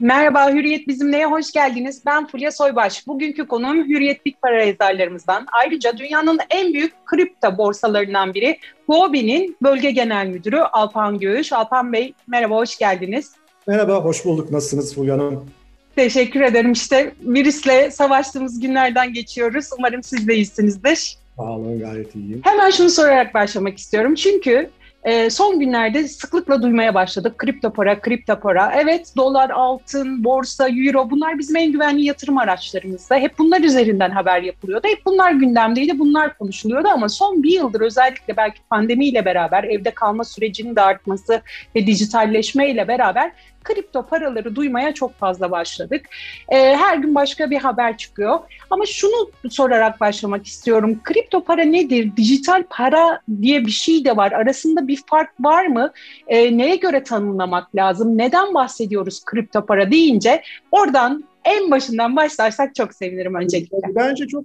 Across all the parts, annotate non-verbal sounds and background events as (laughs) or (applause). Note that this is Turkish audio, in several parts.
Merhaba Hürriyet Bizimle'ye hoş geldiniz. Ben Fulya Soybaş. Bugünkü konuğum Hürriyet Big Para yazarlarımızdan. Ayrıca dünyanın en büyük kripto borsalarından biri Huobi'nin bölge genel müdürü Alpan Göğüş. Alpan Bey merhaba hoş geldiniz. Merhaba, hoş bulduk. Nasılsınız Fulya Hanım? Teşekkür ederim. İşte virüsle savaştığımız günlerden geçiyoruz. Umarım siz de iyisinizdir. Sağ olun, gayet iyiyim. Hemen şunu sorarak başlamak istiyorum. Çünkü e, son günlerde sıklıkla duymaya başladık. Kripto para, kripto para. Evet dolar, altın, borsa, euro bunlar bizim en güvenli yatırım araçlarımızda. Hep bunlar üzerinden haber yapılıyordu. Hep bunlar gündemdeydi, bunlar konuşuluyordu ama son bir yıldır özellikle belki pandemiyle beraber evde kalma sürecinin de artması ve dijitalleşme ile beraber kripto paraları duymaya çok fazla başladık. E, her gün başka bir haber çıkıyor. Ama şunu sorarak başlamak istiyorum. Kripto para nedir? Dijital para diye bir şey de var. Arasında bir fark var mı? E, neye göre tanımlamak lazım? Neden bahsediyoruz kripto para deyince? Oradan en başından başlarsak çok sevinirim öncelikle. Bence çok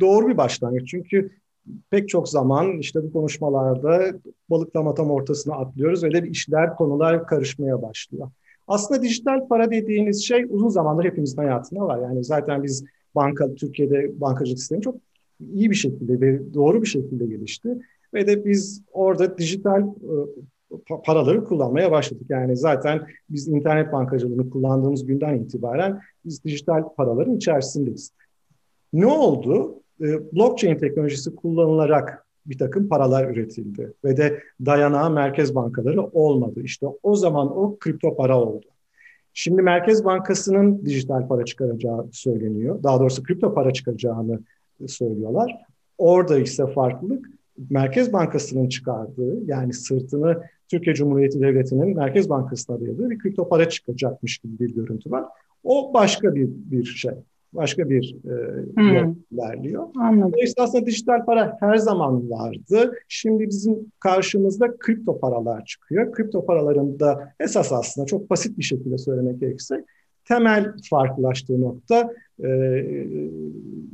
doğru bir başlangıç. Çünkü pek çok zaman işte bu konuşmalarda balıklama tam ortasına atlıyoruz ve de işler, konular karışmaya başlıyor. Aslında dijital para dediğiniz şey uzun zamandır hepimizin hayatında var. Yani zaten biz banka, Türkiye'de bankacılık sistemi çok iyi bir şekilde ve doğru bir şekilde gelişti. Ve de biz orada dijital e, paraları kullanmaya başladık. Yani zaten biz internet bankacılığını kullandığımız günden itibaren biz dijital paraların içerisindeyiz. Ne oldu? E, blockchain teknolojisi kullanılarak bir takım paralar üretildi ve de dayanağı merkez bankaları olmadı. İşte o zaman o kripto para oldu. Şimdi Merkez Bankası'nın dijital para çıkaracağı söyleniyor. Daha doğrusu kripto para çıkaracağını söylüyorlar. Orada ise farklılık Merkez Bankası'nın çıkardığı yani sırtını Türkiye Cumhuriyeti Devleti'nin Merkez Bankası'na dayadığı bir kripto para çıkacakmış gibi bir görüntü var. O başka bir, bir şey başka bir e, hmm. ilerliyor. Anladım. Dolayısıyla aslında dijital para her zaman vardı. Şimdi bizim karşımızda kripto paralar çıkıyor. Kripto paraların da esas aslında çok basit bir şekilde söylemek gerekirse temel farklılaştığı nokta e,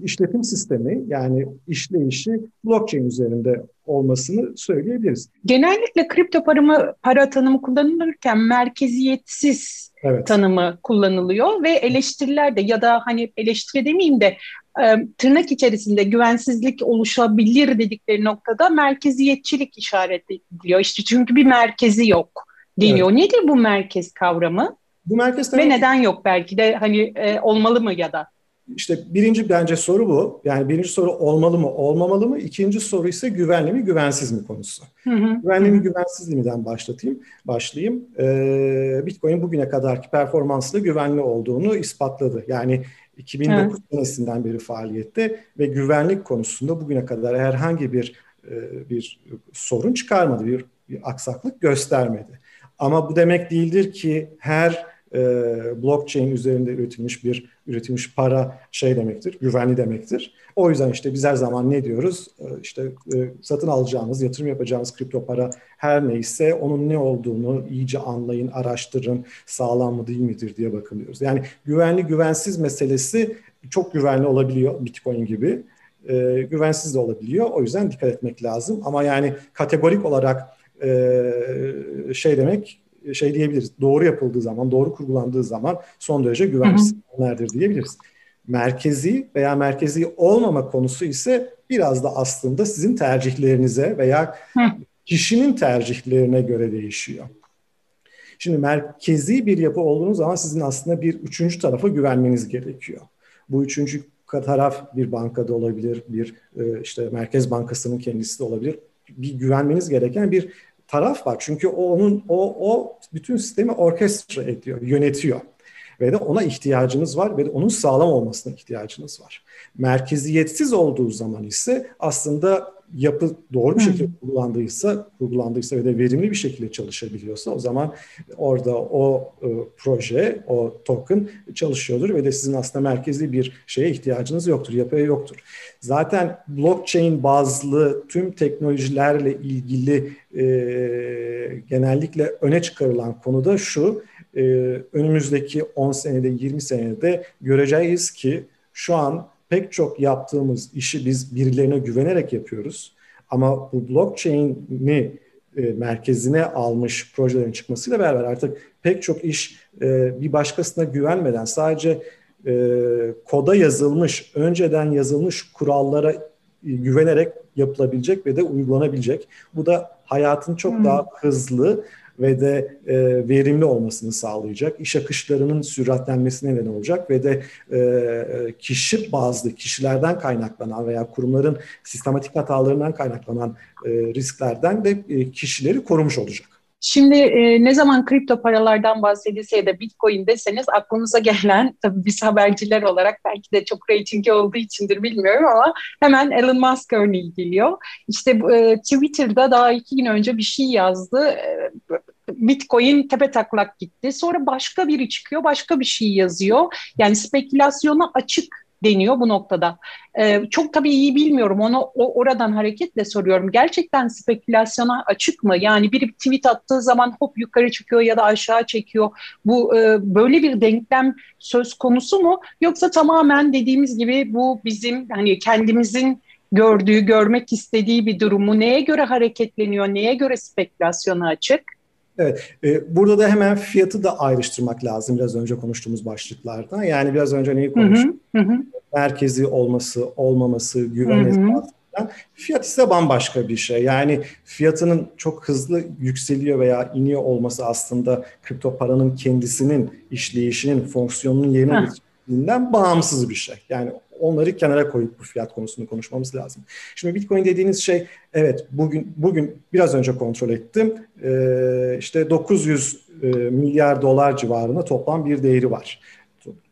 işletim sistemi yani işleyişi blockchain üzerinde olmasını söyleyebiliriz. Genellikle kripto paramı, para tanımı kullanılırken merkeziyetsiz evet. tanımı kullanılıyor ve eleştiriler de ya da hani eleştiri demeyeyim de e, tırnak içerisinde güvensizlik oluşabilir dedikleri noktada merkeziyetçilik işaret ediliyor. İşte çünkü bir merkezi yok deniyor. Evet. Nedir bu merkez kavramı? Bu merkez Ve neden yok belki de hani e, olmalı mı ya da? İşte birinci bence soru bu. Yani birinci soru olmalı mı, olmamalı mı? İkinci soru ise güvenli mi, güvensiz mi konusu. Hı hı. Güvenli mi, güvensizliğinden başlatayım, başlayayım. Ee, Bitcoin bugüne kadarki performansla güvenli olduğunu ispatladı. Yani 2009 evet. senesinden beri faaliyette ve güvenlik konusunda bugüne kadar herhangi bir e, bir sorun çıkarmadı, bir, bir aksaklık göstermedi. Ama bu demek değildir ki her e, blockchain üzerinde üretilmiş bir üretilmiş para şey demektir, güvenli demektir. O yüzden işte biz her zaman ne diyoruz? E, işte e, satın alacağınız, yatırım yapacağınız kripto para her neyse onun ne olduğunu iyice anlayın, araştırın, sağlam mı değil midir diye bakılıyoruz. Yani güvenli güvensiz meselesi çok güvenli olabiliyor Bitcoin gibi. E, güvensiz de olabiliyor. O yüzden dikkat etmek lazım. Ama yani kategorik olarak e, şey demek şey diyebiliriz. Doğru yapıldığı zaman, doğru kurgulandığı zaman son derece güvenli sistemlerdir diyebiliriz. Merkezi veya merkezi olmama konusu ise biraz da aslında sizin tercihlerinize veya kişinin tercihlerine göre değişiyor. Şimdi merkezi bir yapı olduğunuz zaman sizin aslında bir üçüncü tarafa güvenmeniz gerekiyor. Bu üçüncü taraf bir bankada olabilir, bir e, işte Merkez Bankası'nın kendisi de olabilir. Bir güvenmeniz gereken bir taraf var. Çünkü o onun o o bütün sistemi orkestra ediyor, yönetiyor. Ve de ona ihtiyacınız var ve de onun sağlam olmasına ihtiyacınız var. Merkeziyetsiz olduğu zaman ise aslında yapı doğru bir şekilde kurgulandıysa, kurgulandıysa ve de verimli bir şekilde çalışabiliyorsa o zaman orada o e, proje, o token çalışıyordur ve de sizin aslında merkezi bir şeye ihtiyacınız yoktur, yapıya yoktur. Zaten blockchain bazlı tüm teknolojilerle ilgili e, genellikle öne çıkarılan konu da şu, e, önümüzdeki 10 senede, 20 senede göreceğiz ki şu an pek çok yaptığımız işi biz birilerine güvenerek yapıyoruz. Ama bu blockchain'i e, merkezine almış projelerin çıkmasıyla beraber artık pek çok iş e, bir başkasına güvenmeden sadece e, koda yazılmış, önceden yazılmış kurallara güvenerek yapılabilecek ve de uygulanabilecek. Bu da hayatın çok hmm. daha hızlı ve de e, verimli olmasını sağlayacak. İş akışlarının süratlenmesine neden olacak ve de e, kişi bazlı kişilerden kaynaklanan veya kurumların sistematik hatalarından kaynaklanan e, risklerden de e, kişileri korumuş olacak. Şimdi e, ne zaman kripto paralardan bahsedilse ya da bitcoin deseniz aklımıza gelen (laughs) tabii biz haberciler olarak belki de çok reytingi olduğu içindir bilmiyorum ama hemen Elon Musk örneği geliyor. İşte e, Twitter'da daha iki gün önce bir şey yazdı. E, Bitcoin tepe taklak gitti. Sonra başka biri çıkıyor, başka bir şey yazıyor. Yani spekülasyona açık deniyor bu noktada. Ee, çok tabii iyi bilmiyorum onu o, oradan hareketle soruyorum. Gerçekten spekülasyona açık mı? Yani biri tweet attığı zaman hop yukarı çıkıyor ya da aşağı çekiyor. Bu e, böyle bir denklem söz konusu mu? Yoksa tamamen dediğimiz gibi bu bizim hani kendimizin gördüğü, görmek istediği bir durumu neye göre hareketleniyor, neye göre spekülasyona açık? Evet, e, burada da hemen fiyatı da ayrıştırmak lazım biraz önce konuştuğumuz başlıklardan. Yani biraz önce neyi konuştuk? Hı hı, hı. Merkezi olması, olmaması, güven Fiyat ise bambaşka bir şey. Yani fiyatının çok hızlı yükseliyor veya iniyor olması aslında kripto paranın kendisinin işleyişinin, fonksiyonunun yerine getirdiğinden bağımsız bir şey. Yani onları kenara koyup bu fiyat konusunu konuşmamız lazım. Şimdi Bitcoin dediğiniz şey evet bugün bugün biraz önce kontrol ettim. Ee, işte 900 e, milyar dolar civarında toplam bir değeri var.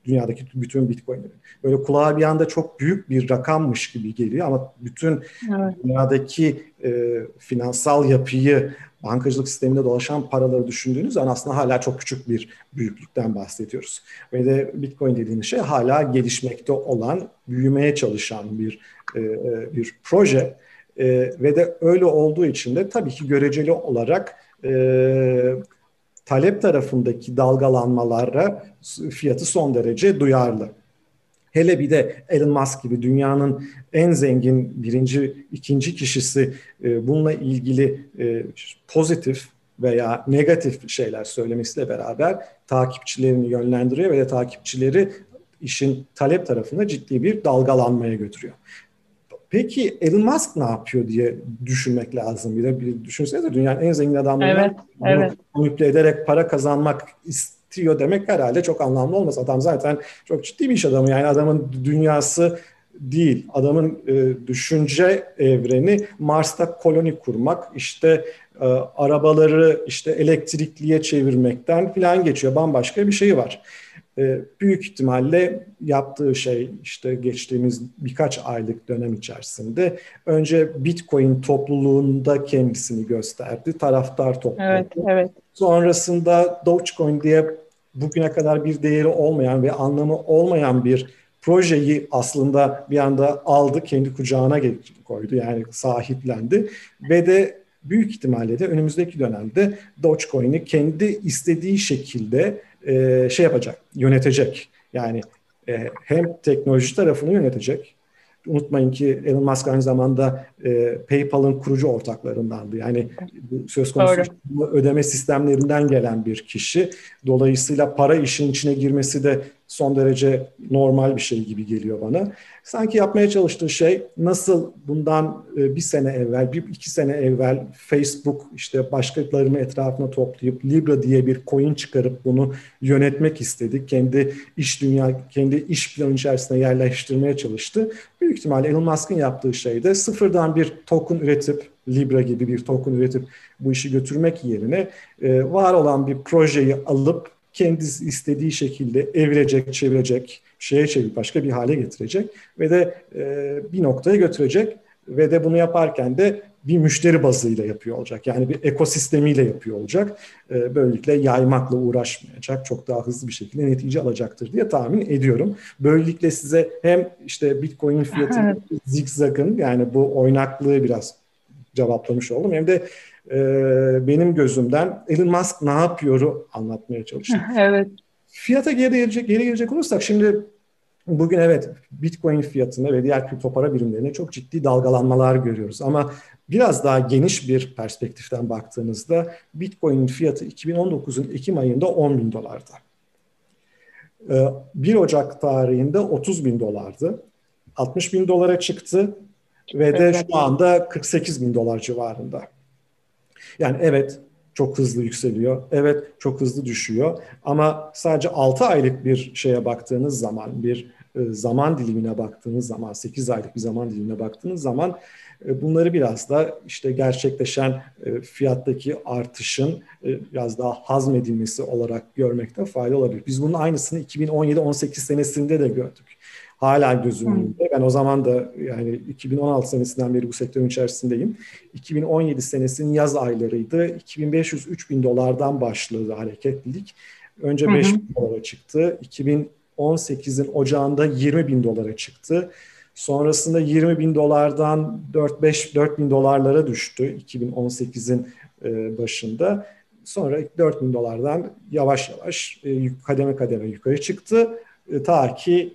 Dünyadaki bütün Bitcoin'lerin. Böyle kulağa bir anda çok büyük bir rakammış gibi geliyor ama bütün evet. dünyadaki e, finansal yapıyı bankacılık sisteminde dolaşan paraları düşündüğünüz zaman aslında hala çok küçük bir büyüklükten bahsediyoruz. Ve de Bitcoin dediğiniz şey hala gelişmekte olan, büyümeye çalışan bir e, e, bir proje. E, ve de öyle olduğu için de tabii ki göreceli olarak talep tarafındaki dalgalanmalara fiyatı son derece duyarlı. Hele bir de Elon Musk gibi dünyanın en zengin birinci, ikinci kişisi e, bununla ilgili e, pozitif veya negatif şeyler söylemesiyle beraber takipçilerini yönlendiriyor ve de takipçileri işin talep tarafında ciddi bir dalgalanmaya götürüyor. Peki Elon Musk ne yapıyor diye düşünmek lazım. Bir de bir düşünsenize dünyanın en zengin adamlarından evet, evet. manipüle ederek para kazanmak istiyor demek herhalde çok anlamlı olmaz. Adam zaten çok ciddi bir iş adamı. Yani adamın dünyası değil. Adamın e, düşünce evreni Mars'ta koloni kurmak, işte e, arabaları işte elektrikliye çevirmekten falan geçiyor. Bambaşka bir şey var. E, büyük ihtimalle yaptığı şey işte geçtiğimiz birkaç aylık dönem içerisinde önce Bitcoin topluluğunda kendisini gösterdi. Taraftar topladı. Evet, evet. Sonrasında Dogecoin diye bugüne kadar bir değeri olmayan ve anlamı olmayan bir projeyi aslında bir anda aldı, kendi kucağına koydu yani sahiplendi ve de büyük ihtimalle de önümüzdeki dönemde Dogecoin'i kendi istediği şekilde e, şey yapacak, yönetecek. Yani e, hem teknoloji tarafını yönetecek. Unutmayın ki Elon Musk aynı zamanda e, PayPal'ın kurucu ortaklarındandı. Yani söz konusu Doğru. ödeme sistemlerinden gelen bir kişi. Dolayısıyla para işin içine girmesi de son derece normal bir şey gibi geliyor bana. Sanki yapmaya çalıştığı şey nasıl bundan e, bir sene evvel, bir iki sene evvel Facebook işte başkalarını etrafına toplayıp Libra diye bir coin çıkarıp bunu yönetmek istedi. Kendi iş dünya, kendi iş planı içerisine yerleştirmeye çalıştı. Büyük ihtimalle Elon Musk'ın yaptığı şey de sıfırdan bir token üretip Libra gibi bir token üretip bu işi götürmek yerine e, var olan bir projeyi alıp kendisi istediği şekilde evirecek, çevirecek, şeye çevirip başka bir hale getirecek ve de e, bir noktaya götürecek ve de bunu yaparken de bir müşteri bazıyla yapıyor olacak. Yani bir ekosistemiyle yapıyor olacak. E, böylelikle yaymakla uğraşmayacak. Çok daha hızlı bir şekilde netice alacaktır diye tahmin ediyorum. Böylelikle size hem işte Bitcoin fiyatı evet. zigzagın yani bu oynaklığı biraz cevaplamış oldum. Hem de e, benim gözümden Elon Musk ne yapıyoru anlatmaya çalıştım. (laughs) evet. Fiyata geri gelecek, geri gelecek olursak şimdi Bugün evet Bitcoin fiyatında ve diğer kripto para birimlerine çok ciddi dalgalanmalar görüyoruz. Ama biraz daha geniş bir perspektiften baktığınızda Bitcoin'in fiyatı 2019'un Ekim ayında 10 bin dolardı. 1 Ocak tarihinde 30 bin dolardı. 60 bin dolara çıktı ve de şu anda 48 bin dolar civarında. Yani evet çok hızlı yükseliyor. Evet çok hızlı düşüyor. Ama sadece 6 aylık bir şeye baktığınız zaman, bir e, zaman dilimine baktığınız zaman, 8 aylık bir zaman dilimine baktığınız zaman e, bunları biraz da işte gerçekleşen e, fiyattaki artışın biraz daha hazmedilmesi olarak görmekte fayda olabilir. Biz bunun aynısını 2017-18 senesinde de gördük hala gözümün önünde. Ben o zaman da yani 2016 senesinden beri bu sektörün içerisindeyim. 2017 senesinin yaz aylarıydı. 2500-3000 dolardan başladı hareketlilik. Önce 5 bin dolara çıktı. 2018'in ocağında 20 bin dolara çıktı. Sonrasında 20 bin dolardan 4-5 bin dolarlara düştü 2018'in e, başında. Sonra 4 bin dolardan yavaş yavaş e, kademe kademe yukarı çıktı. E, ta ki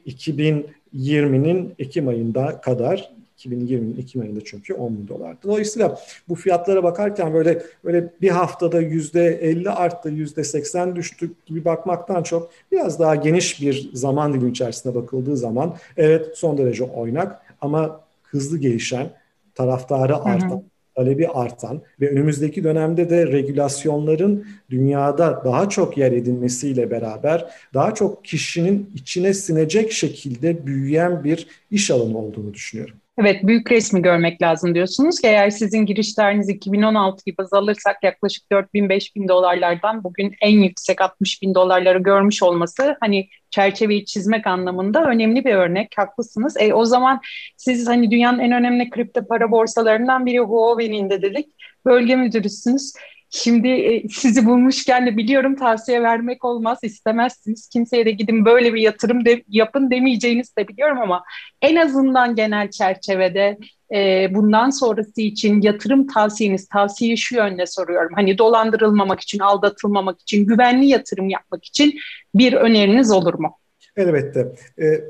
2020'nin Ekim ayında kadar 2020'nin Ekim ayında çünkü 10 bin dolardı. Dolayısıyla bu fiyatlara bakarken böyle böyle bir haftada yüzde 50 arttı, yüzde 80 düştü gibi bakmaktan çok biraz daha geniş bir zaman dilimi içerisinde bakıldığı zaman evet son derece oynak ama hızlı gelişen, taraftarı artan, talebi artan ve önümüzdeki dönemde de regülasyonların dünyada daha çok yer edinmesiyle beraber daha çok kişinin içine sinecek şekilde büyüyen bir iş alanı olduğunu düşünüyorum. Evet, büyük resmi görmek lazım diyorsunuz ki eğer sizin girişleriniz 2016 baz alırsak yaklaşık 4 bin 5 bin dolarlardan bugün en yüksek 60 bin dolarları görmüş olması hani çerçeveyi çizmek anlamında önemli bir örnek. Haklısınız. E, o zaman siz hani dünyanın en önemli kripto para borsalarından biri Huobi'nin de dedik. Bölge müdürüsünüz. Şimdi e, sizi bulmuşken de biliyorum tavsiye vermek olmaz istemezsiniz. Kimseye de gidin böyle bir yatırım de, yapın demeyeceğinizi de biliyorum ama en azından genel çerçevede e, bundan sonrası için yatırım tavsiyeniz, tavsiyeyi şu yönde soruyorum. Hani dolandırılmamak için, aldatılmamak için, güvenli yatırım yapmak için bir öneriniz olur mu? Elbette. Ee,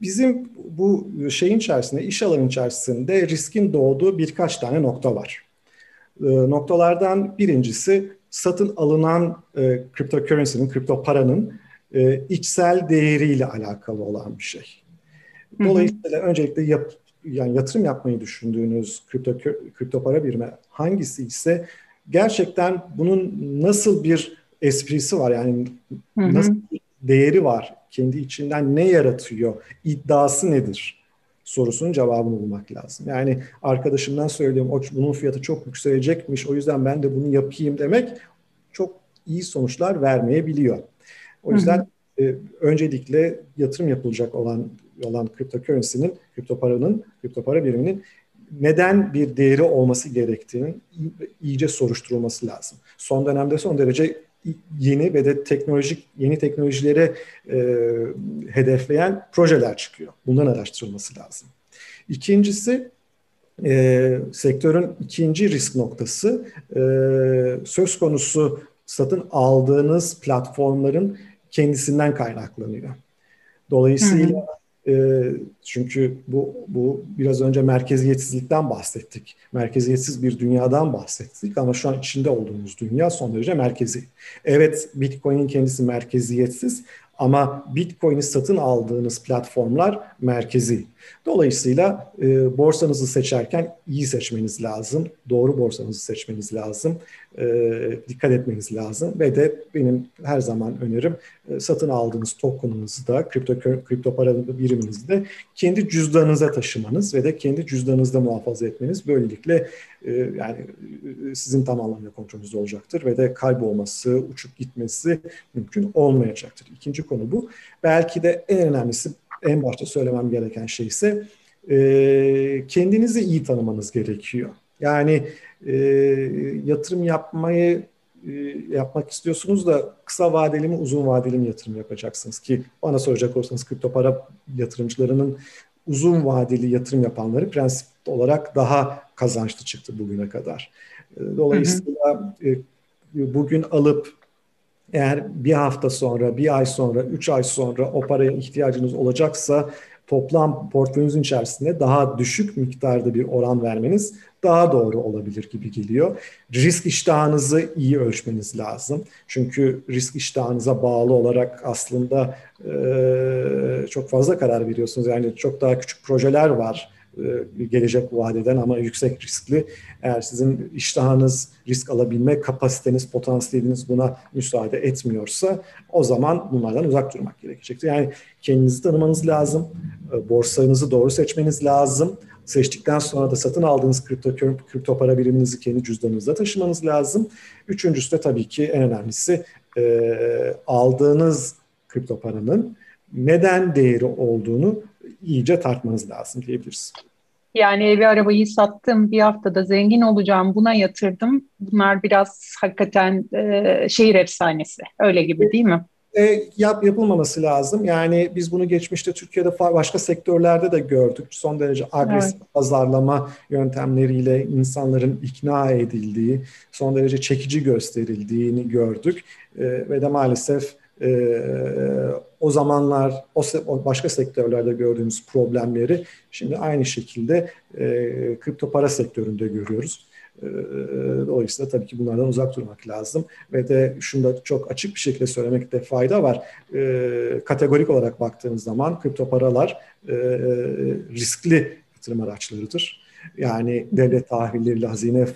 bizim bu şeyin içerisinde, iş alanı içerisinde riskin doğduğu birkaç tane nokta var. Ee, noktalardan birincisi satın alınan e, cryptocurrency'nin, kripto paranın e, içsel değeriyle alakalı olan bir şey. Dolayısıyla hı hı. öncelikle yap, yani yatırım yapmayı düşündüğünüz kripto kripto para birimi hangisi ise gerçekten bunun nasıl bir esprisi var yani hı hı. nasıl bir değeri var kendi içinden ne yaratıyor iddiası nedir? Sorusunun cevabını bulmak lazım. Yani arkadaşımdan söylediğim o bunun fiyatı çok yükselecekmiş o yüzden ben de bunu yapayım demek çok iyi sonuçlar vermeyebiliyor. O yüzden e, öncelikle yatırım yapılacak olan olan cryptocurrency'nin, kripto paranın, kripto para biriminin neden bir değeri olması gerektiğinin iyice soruşturulması lazım. Son dönemde son derece yeni ve de teknolojik yeni teknolojilere e, hedefleyen projeler çıkıyor. Bunların araştırılması lazım. İkincisi e, sektörün ikinci risk noktası e, söz konusu satın aldığınız platformların kendisinden kaynaklanıyor. Dolayısıyla. E, çünkü bu, bu biraz önce merkeziyetsizlikten bahsettik. Merkeziyetsiz bir dünyadan bahsettik ama şu an içinde olduğumuz dünya son derece merkezi. Evet Bitcoin'in kendisi merkeziyetsiz ama Bitcoin'i satın aldığınız platformlar merkezi. Dolayısıyla e, borsanızı seçerken iyi seçmeniz lazım. Doğru borsanızı seçmeniz lazım. E, dikkat etmeniz lazım. Ve de benim her zaman önerim e, satın aldığınız token'ınızı da kripto, kripto para biriminizi de kendi cüzdanınıza taşımanız ve de kendi cüzdanınızda muhafaza etmeniz. Böylelikle e, yani e, sizin tam anlamda kontrolünüzde olacaktır ve de kaybolması, uçup gitmesi mümkün olmayacaktır. İkinci konu bu. Belki de en önemlisi en başta söylemem gereken şey ise e, kendinizi iyi tanımanız gerekiyor. Yani e, yatırım yapmayı e, yapmak istiyorsunuz da kısa vadeli mi uzun vadeli mi yatırım yapacaksınız ki bana soracak olursanız kripto para yatırımcılarının uzun vadeli yatırım yapanları prensip olarak daha kazançlı çıktı bugüne kadar. E, dolayısıyla hı hı. E, bugün alıp Eğer bir hafta sonra, bir ay sonra, üç ay sonra o paraya ihtiyacınız olacaksa toplam portföyünüzün içerisinde daha düşük miktarda bir oran vermeniz daha doğru olabilir gibi geliyor. Risk iştahınızı iyi ölçmeniz lazım. Çünkü risk iştahınıza bağlı olarak aslında e, çok fazla karar veriyorsunuz. Yani çok daha küçük projeler var gelecek vadeden ama yüksek riskli. Eğer sizin iştahınız, risk alabilme kapasiteniz, potansiyeliniz buna müsaade etmiyorsa o zaman bunlardan uzak durmak gerekecektir. Yani kendinizi tanımanız lazım, e, borsanızı doğru seçmeniz lazım. Seçtikten sonra da satın aldığınız kripto, kripto para biriminizi kendi cüzdanınızda taşımanız lazım. Üçüncüsü de tabii ki en önemlisi e, aldığınız kripto paranın neden değeri olduğunu iyice tartmanız lazım diyebiliriz. Yani evi arabayı sattım, bir haftada zengin olacağım, buna yatırdım. Bunlar biraz hakikaten e, şehir efsanesi. Öyle gibi değil mi? E, yap yapılmaması lazım. Yani biz bunu geçmişte Türkiye'de başka sektörlerde de gördük. Son derece agresif evet. pazarlama yöntemleriyle insanların ikna edildiği, son derece çekici gösterildiğini gördük. E, ve de maalesef e, o zamanlar o başka sektörlerde gördüğümüz problemleri şimdi aynı şekilde e, kripto para sektöründe görüyoruz. E, dolayısıyla tabii ki bunlardan uzak durmak lazım ve de şunu da çok açık bir şekilde söylemekte fayda var. E, kategorik olarak baktığımız zaman kripto paralar e, riskli yatırım araçlarıdır. Yani devlet tahvilleriyle, hazine e,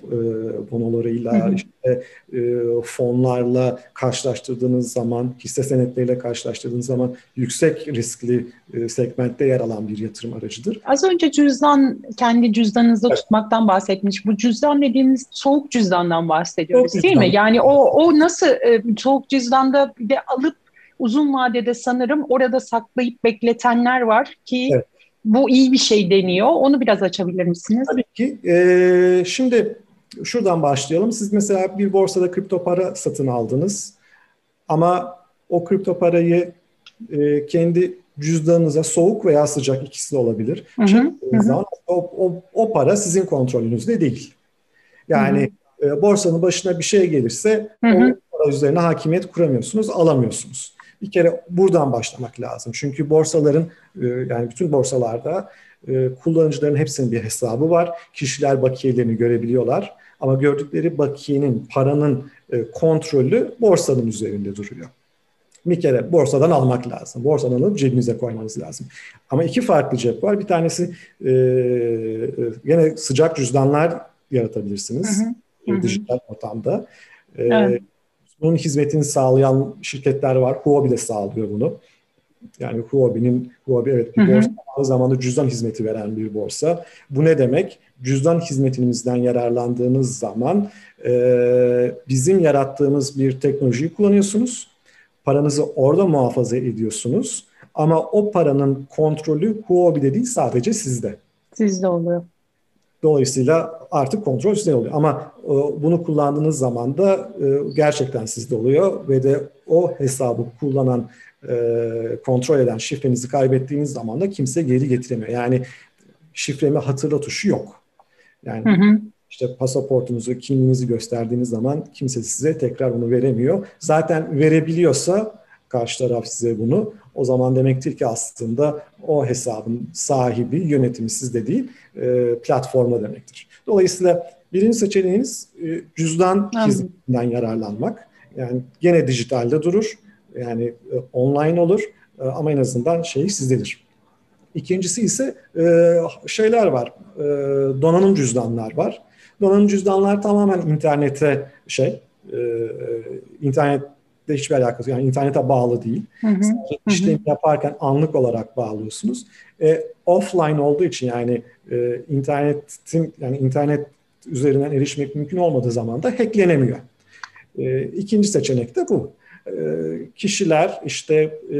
bonolarıyla, işte e, fonlarla karşılaştırdığınız zaman, hisse senetleriyle karşılaştırdığınız zaman yüksek riskli e, segmentte yer alan bir yatırım aracıdır. Az önce cüzdan, kendi cüzdanınızda evet. tutmaktan bahsetmiş. Bu cüzdan dediğimiz soğuk cüzdandan bahsediyoruz soğuk değil cüzdan. mi? Yani o, o nasıl soğuk cüzdanda bir de alıp uzun vadede sanırım orada saklayıp bekletenler var ki evet bu iyi bir şey deniyor. Onu biraz açabilir misiniz? Tabii ki. Ee, şimdi şuradan başlayalım. Siz mesela bir borsada kripto para satın aldınız. Ama o kripto parayı e, kendi cüzdanınıza soğuk veya sıcak ikisi de olabilir. Hı hı, Zaman, o, o, o para sizin kontrolünüzde değil. Yani hı hı. E, borsanın başına bir şey gelirse hı hı. o para üzerine hakimiyet kuramıyorsunuz, alamıyorsunuz. Bir kere buradan başlamak lazım. Çünkü borsaların e, yani bütün borsalarda e, kullanıcıların hepsinin bir hesabı var. Kişiler bakiyelerini görebiliyorlar. Ama gördükleri bakiyenin, paranın e, kontrolü borsanın üzerinde duruyor. Bir kere borsadan almak lazım. Borsadan alıp cebinize koymanız lazım. Ama iki farklı cep var. Bir tanesi e, yine sıcak cüzdanlar yaratabilirsiniz. Hı hı. Dijital ortamda. Evet. Bunun hizmetini sağlayan şirketler var. Huobi de sağlıyor bunu. Yani Huobi'nin, Huobi evet bir hı hı. borsa, aynı zamanda cüzdan hizmeti veren bir borsa. Bu ne demek? Cüzdan hizmetimizden yararlandığınız zaman e, bizim yarattığımız bir teknolojiyi kullanıyorsunuz. Paranızı orada muhafaza ediyorsunuz. Ama o paranın kontrolü Huobi'de değil sadece sizde. Sizde oluyor. Dolayısıyla artık kontrol sizde oluyor. Ama e, bunu kullandığınız zaman da e, gerçekten sizde oluyor ve de o hesabı kullanan, e, kontrol eden şifrenizi kaybettiğiniz zaman da kimse geri getiremiyor. Yani şifremi hatırla tuşu yok. Yani hı hı. işte pasaportunuzu, kimliğinizi gösterdiğiniz zaman kimse size tekrar bunu veremiyor. Zaten verebiliyorsa karşı taraf size bunu o zaman demektir ki aslında o hesabın sahibi, yönetimi sizde değil, e, platformda demektir. Dolayısıyla birinci seçeneğiniz e, cüzdan hizmetinden yararlanmak. Yani gene dijitalde durur, yani e, online olur e, ama en azından şey sizdedir. İkincisi ise e, şeyler var, e, donanım cüzdanlar var. Donanım cüzdanlar tamamen internete şey, e, internet de hiçbir alakası yani internete bağlı değil. Hı hı. Sadece işlem yaparken anlık olarak bağlıyorsunuz. E, offline olduğu için yani e, internetin yani internet üzerinden erişmek mümkün olmadığı zaman da hacklenemiyor. E, ikinci seçenek de bu. E, kişiler işte e,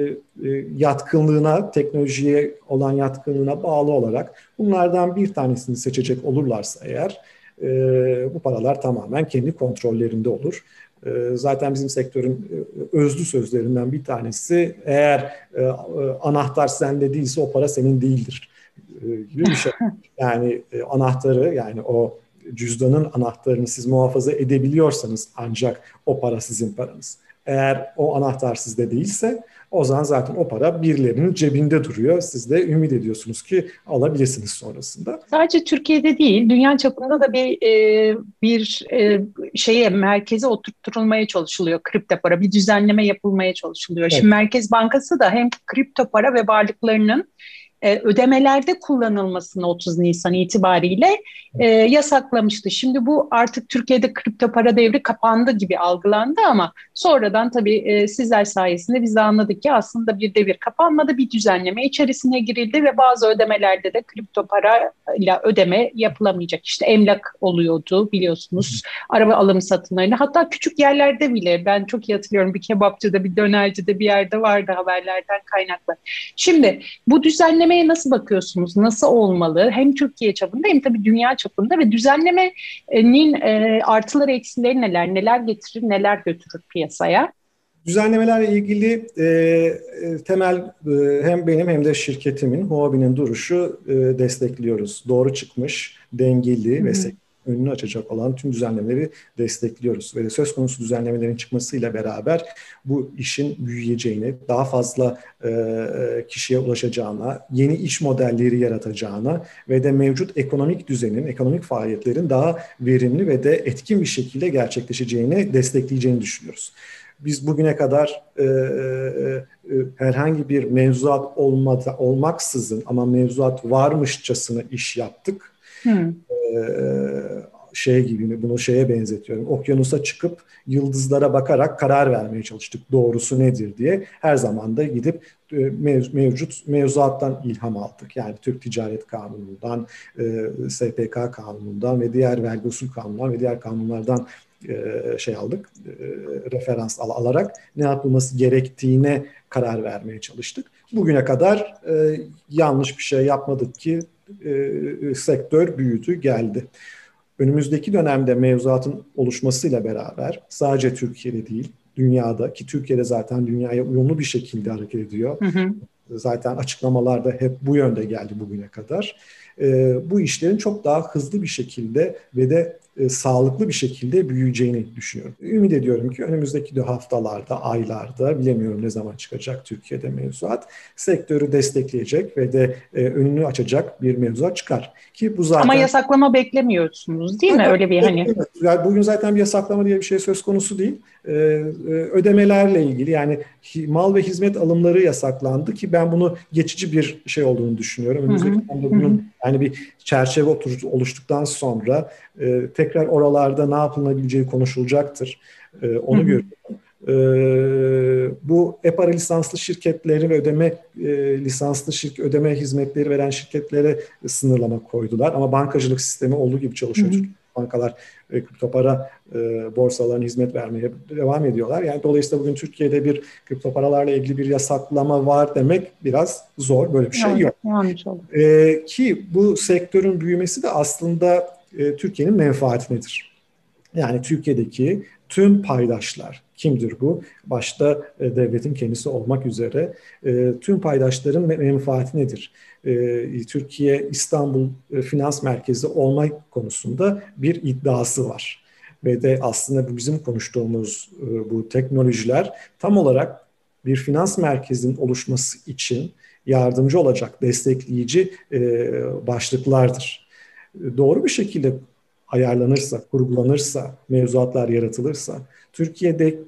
e, yatkınlığına, teknolojiye olan yatkınlığına bağlı olarak bunlardan bir tanesini seçecek olurlarsa eğer e, bu paralar tamamen kendi kontrollerinde olur. Ee, zaten bizim sektörün e, özlü sözlerinden bir tanesi eğer e, e, anahtar sende değilse o para senin değildir gibi bir şey. (laughs) Yani anahtarı yani o cüzdanın anahtarını siz muhafaza edebiliyorsanız ancak o para sizin paranız. Eğer o anahtar sizde değilse o zaman zaten o para birilerinin cebinde duruyor. Siz de ümit ediyorsunuz ki alabilirsiniz sonrasında. Sadece Türkiye'de değil, dünya çapında da bir e, bir e, şeye merkeze oturtulmaya çalışılıyor kripto para. Bir düzenleme yapılmaya çalışılıyor. Evet. Şimdi Merkez Bankası da hem kripto para ve varlıklarının e, ödemelerde kullanılmasını 30 Nisan itibariyle e, yasaklamıştı. Şimdi bu artık Türkiye'de kripto para devri kapandı gibi algılandı ama sonradan tabii e, sizler sayesinde biz de anladık ki aslında bir devir kapanmadı, bir düzenleme içerisine girildi ve bazı ödemelerde de kripto para ile ödeme yapılamayacak. İşte emlak oluyordu biliyorsunuz, araba alım satımlarını hatta küçük yerlerde bile ben çok iyi hatırlıyorum bir kebapçıda, bir dönercide bir yerde vardı haberlerden kaynaklı. Şimdi bu düzenleme düzenlemeye nasıl bakıyorsunuz? Nasıl olmalı? Hem Türkiye çapında hem tabii dünya çapında ve düzenlemenin e, artıları eksileri neler? Neler getirir, neler götürür piyasaya? Düzenlemelerle ilgili e, e temel e, hem benim hem de şirketimin, Huobi'nin duruşu e, destekliyoruz. Doğru çıkmış, dengeli Hı-hı. ve önünü açacak olan tüm düzenlemeleri destekliyoruz. Ve söz konusu düzenlemelerin çıkmasıyla beraber bu işin büyüyeceğini, daha fazla e, kişiye ulaşacağına, yeni iş modelleri yaratacağına ve de mevcut ekonomik düzenin, ekonomik faaliyetlerin daha verimli ve de etkin bir şekilde gerçekleşeceğini destekleyeceğini düşünüyoruz. Biz bugüne kadar e, e, e, herhangi bir mevzuat olmadı, olmaksızın ama mevzuat varmışçasına iş yaptık. Hmm. Ee, şey gibi bunu şeye benzetiyorum. Okyanusa çıkıp yıldızlara bakarak karar vermeye çalıştık. Doğrusu nedir diye. Her zaman da gidip e, mev, mevcut mevzuattan ilham aldık. Yani Türk Ticaret Kanunu'ndan, e, SPK Kanunu'ndan ve diğer vergi usul kanunundan ve diğer kanunlardan e, şey aldık. referans al, alarak ne yapılması gerektiğine karar vermeye çalıştık. Bugüne kadar yanlış bir şey yapmadık ki e, sektör büyüdü, geldi. Önümüzdeki dönemde mevzuatın oluşmasıyla beraber sadece Türkiye'de değil, dünyada ki Türkiye'de zaten dünyaya uyumlu bir şekilde hareket ediyor. Hı hı. Zaten açıklamalarda hep bu yönde geldi bugüne kadar. E, bu işlerin çok daha hızlı bir şekilde ve de e, sağlıklı bir şekilde büyüyeceğini düşünüyorum. Ümit ediyorum ki önümüzdeki de haftalarda, aylarda, bilemiyorum ne zaman çıkacak Türkiye'de mevzuat, sektörü destekleyecek ve de e, önünü açacak bir mevzuat çıkar. Ki bu zaten Ama yasaklama beklemiyorsunuz değil mi? Öyle bir hani. Yani bugün zaten bir yasaklama diye bir şey söz konusu değil. Ee, e, ödemelerle ilgili yani mal ve hizmet alımları yasaklandı ki ben bunu geçici bir şey olduğunu düşünüyorum. Önümüzdeki hı bunun yani bir çerçeve oluştuktan sonra e, tekrar oralarda ne yapılabileceği konuşulacaktır. E, onu görüyorum. E, bu EPARA lisanslı şirketleri ve ödeme e, lisanslı şirket ödeme hizmetleri veren şirketlere sınırlama koydular. Ama bankacılık sistemi olduğu gibi çalışıyor. Hı hı bankalar e, kripto para e, borsalarına hizmet vermeye devam ediyorlar. Yani dolayısıyla bugün Türkiye'de bir kripto paralarla ilgili bir yasaklama var demek biraz zor. Böyle bir şey yok. Yanlış oldu. E, ki bu sektörün büyümesi de aslında e, Türkiye'nin menfaatinedir. Yani Türkiye'deki tüm paydaşlar, kimdir bu? Başta e, devletin kendisi olmak üzere e, tüm paydaşların menfaati nedir? E, Türkiye İstanbul e, Finans Merkezi olmak konusunda bir iddiası var. Ve de aslında bu bizim konuştuğumuz e, bu teknolojiler tam olarak bir finans merkezinin oluşması için yardımcı olacak, destekleyici başlıklardır. Doğru bir şekilde ayarlanırsa, kurgulanırsa, mevzuatlar yaratılırsa, Türkiye'de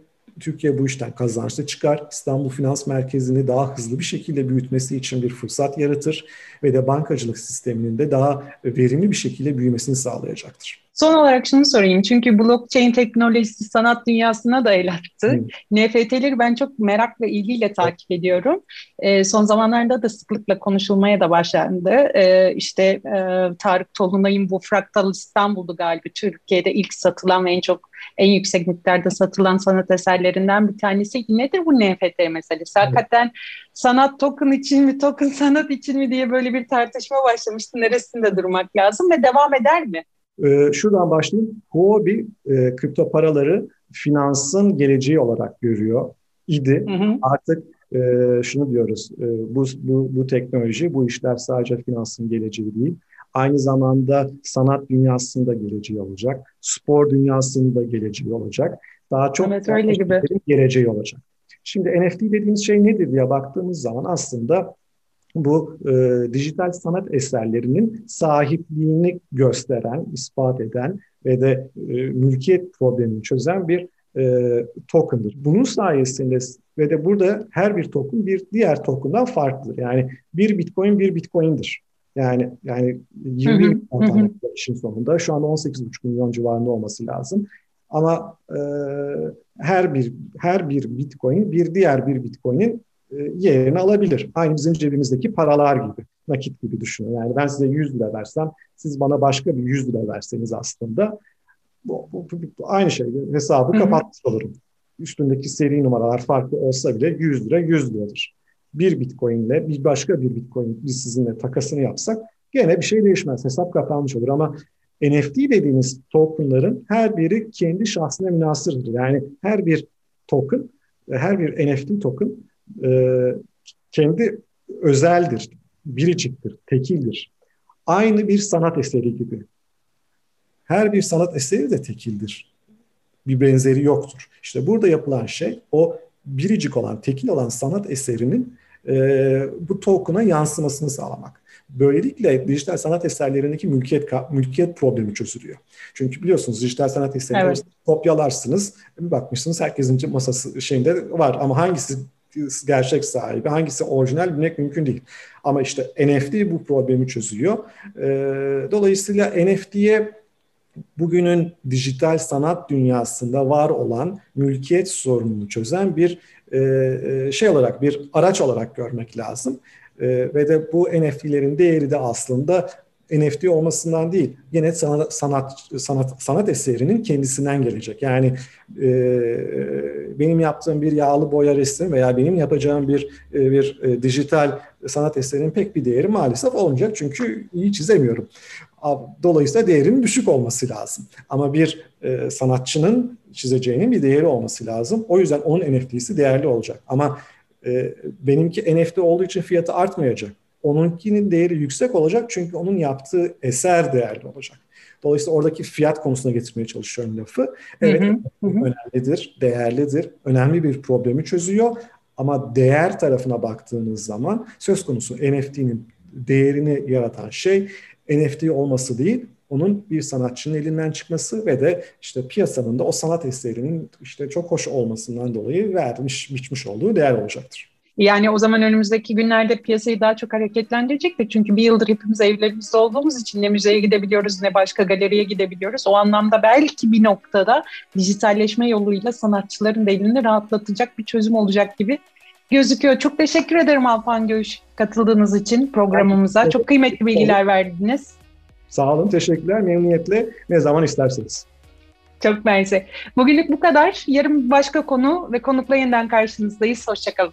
Türkiye bu işten kazançlı çıkar. İstanbul Finans Merkezi'ni daha hızlı bir şekilde büyütmesi için bir fırsat yaratır ve de bankacılık sisteminin de daha verimli bir şekilde büyümesini sağlayacaktır. Son olarak şunu sorayım. Çünkü blockchain teknolojisi sanat dünyasına da el attı. Hmm. NFT'leri ben çok merak ve ilgiyle takip ediyorum. E, son zamanlarda da sıklıkla konuşulmaya da başlandı. E, işte e, Tarık Tolunay'ın bu Fraktal İstanbul'du galiba Türkiye'de ilk satılan ve en çok en yüksek miktarda satılan sanat eserlerinden bir tanesi. Nedir bu NFT meselesi? Hakikaten sanat token için mi, token sanat için mi diye böyle bir tartışma başlamıştı. Neresinde durmak lazım ve devam eder mi? Ee, şuradan başlayayım. Huobi e, kripto paraları finansın geleceği olarak görüyor idi. Hı hı. Artık e, şunu diyoruz, e, bu, bu, bu teknoloji, bu işler sadece finansın geleceği değil. Aynı zamanda sanat dünyasında geleceği olacak, spor dünyasında geleceği olacak. Daha çok evet, öyle gibi. geleceği olacak. Şimdi NFT dediğimiz şey nedir diye baktığımız zaman aslında bu e, dijital sanat eserlerinin sahipliğini gösteren, ispat eden ve de e, mülkiyet problemini çözen bir e, token'dır. Bunun sayesinde ve de burada her bir token bir diğer token'dan farklıdır. Yani bir bitcoin bir bitcoin'dir. Yani yani 20 milyon işin sonunda şu anda 18,5 milyon civarında olması lazım. Ama e, her bir her bir bitcoin bir diğer bir bitcoin'in yerini alabilir. Aynı bizim cebimizdeki paralar gibi, nakit gibi düşünün. Yani ben size 100 lira versem, siz bana başka bir 100 lira verseniz aslında bu, bu, bu, bu aynı şey. Hesabı Hı-hı. kapatmış olurum. Üstündeki seri numaralar farklı olsa bile 100 lira 100 liradır. Bir bitcoin ile bir başka bir bitcoin biz sizinle takasını yapsak gene bir şey değişmez. Hesap kapanmış olur ama NFT dediğiniz tokenların her biri kendi şahsına münasırdır. Yani her bir token, her bir NFT token e, kendi özeldir, biriciktir, tekildir. Aynı bir sanat eseri gibi. Her bir sanat eseri de tekildir. Bir benzeri yoktur. İşte burada yapılan şey o biricik olan, tekil olan sanat eserinin e, bu token'a yansımasını sağlamak. Böylelikle dijital sanat eserlerindeki mülkiyet mülkiyet problemi çözülüyor. Çünkü biliyorsunuz dijital sanat eserleri evet. kopyalarsınız. Bir bakmışsınız herkesin masası şeyinde var ama hangisi gerçek sahibi, hangisi orijinal bilmek mümkün değil. Ama işte NFT bu problemi çözüyor. Ee, dolayısıyla NFT'ye bugünün dijital sanat dünyasında var olan mülkiyet sorununu çözen bir e, e şey olarak, bir araç olarak görmek lazım. E, ve de bu NFT'lerin değeri de aslında NFT olmasından değil, yine sanat sanat sanat, sanat eserinin kendisinden gelecek. Yani e, benim yaptığım bir yağlı boya resim veya benim yapacağım bir e, bir e, dijital sanat eserinin pek bir değeri maalesef olmayacak çünkü iyi çizemiyorum. Dolayısıyla değerinin düşük olması lazım. Ama bir e, sanatçının çizeceğinin bir değeri olması lazım. O yüzden onun NFT'si değerli olacak. Ama e, benimki NFT olduğu için fiyatı artmayacak. Onunkinin değeri yüksek olacak çünkü onun yaptığı eser değerli olacak. Dolayısıyla oradaki fiyat konusuna getirmeye çalışıyorum lafı. Evet hı hı, önemlidir, değerlidir, önemli bir problemi çözüyor. Ama değer tarafına baktığınız zaman söz konusu NFT'nin değerini yaratan şey NFT olması değil, onun bir sanatçının elinden çıkması ve de işte piyasanın da o sanat eserinin işte çok hoş olmasından dolayı vermiş, biçmiş olduğu değer olacaktır. Yani o zaman önümüzdeki günlerde piyasayı daha çok hareketlendirecektir. Çünkü bir yıldır hepimiz evlerimizde olduğumuz için ne müzeye gidebiliyoruz ne başka galeriye gidebiliyoruz. O anlamda belki bir noktada dijitalleşme yoluyla sanatçıların da elini rahatlatacak bir çözüm olacak gibi gözüküyor. Çok teşekkür ederim Alpan Göğüş katıldığınız için programımıza. Çok kıymetli bilgiler verdiniz. Sağ olun, teşekkürler. Memnuniyetle ne zaman isterseniz. Çok mersi. Bugünlük bu kadar. Yarın başka konu ve konukla yeniden karşınızdayız. Hoşçakalın.